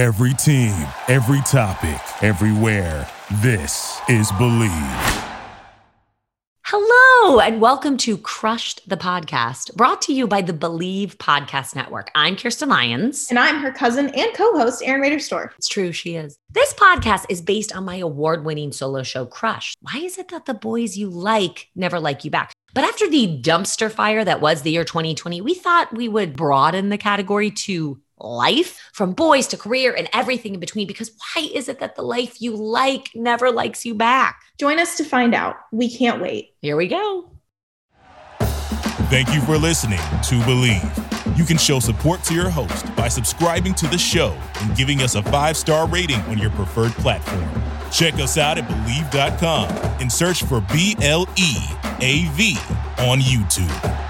Every team, every topic, everywhere. This is Bleav. Hello, and welcome to Crushed the Podcast, brought to you by the Bleav Podcast Network. I'm Kirsten Lyons. And I'm her cousin and co host, Erin Rader Store. It's true, she is. This podcast is based on my award winning solo show, Crushed. Why is it that the boys you like never like you back? But after the dumpster fire that was the year 2020, we thought we would broaden the category to life from boys to career and everything in between because why is it that the life you like never likes you back? Join us to find out. We can't wait. Here we go. Thank you for listening to Bleav. You can show support to your host by subscribing to the show and giving us a five star rating on your preferred platform. Check us out at Bleav.com and search for B L E A V on YouTube.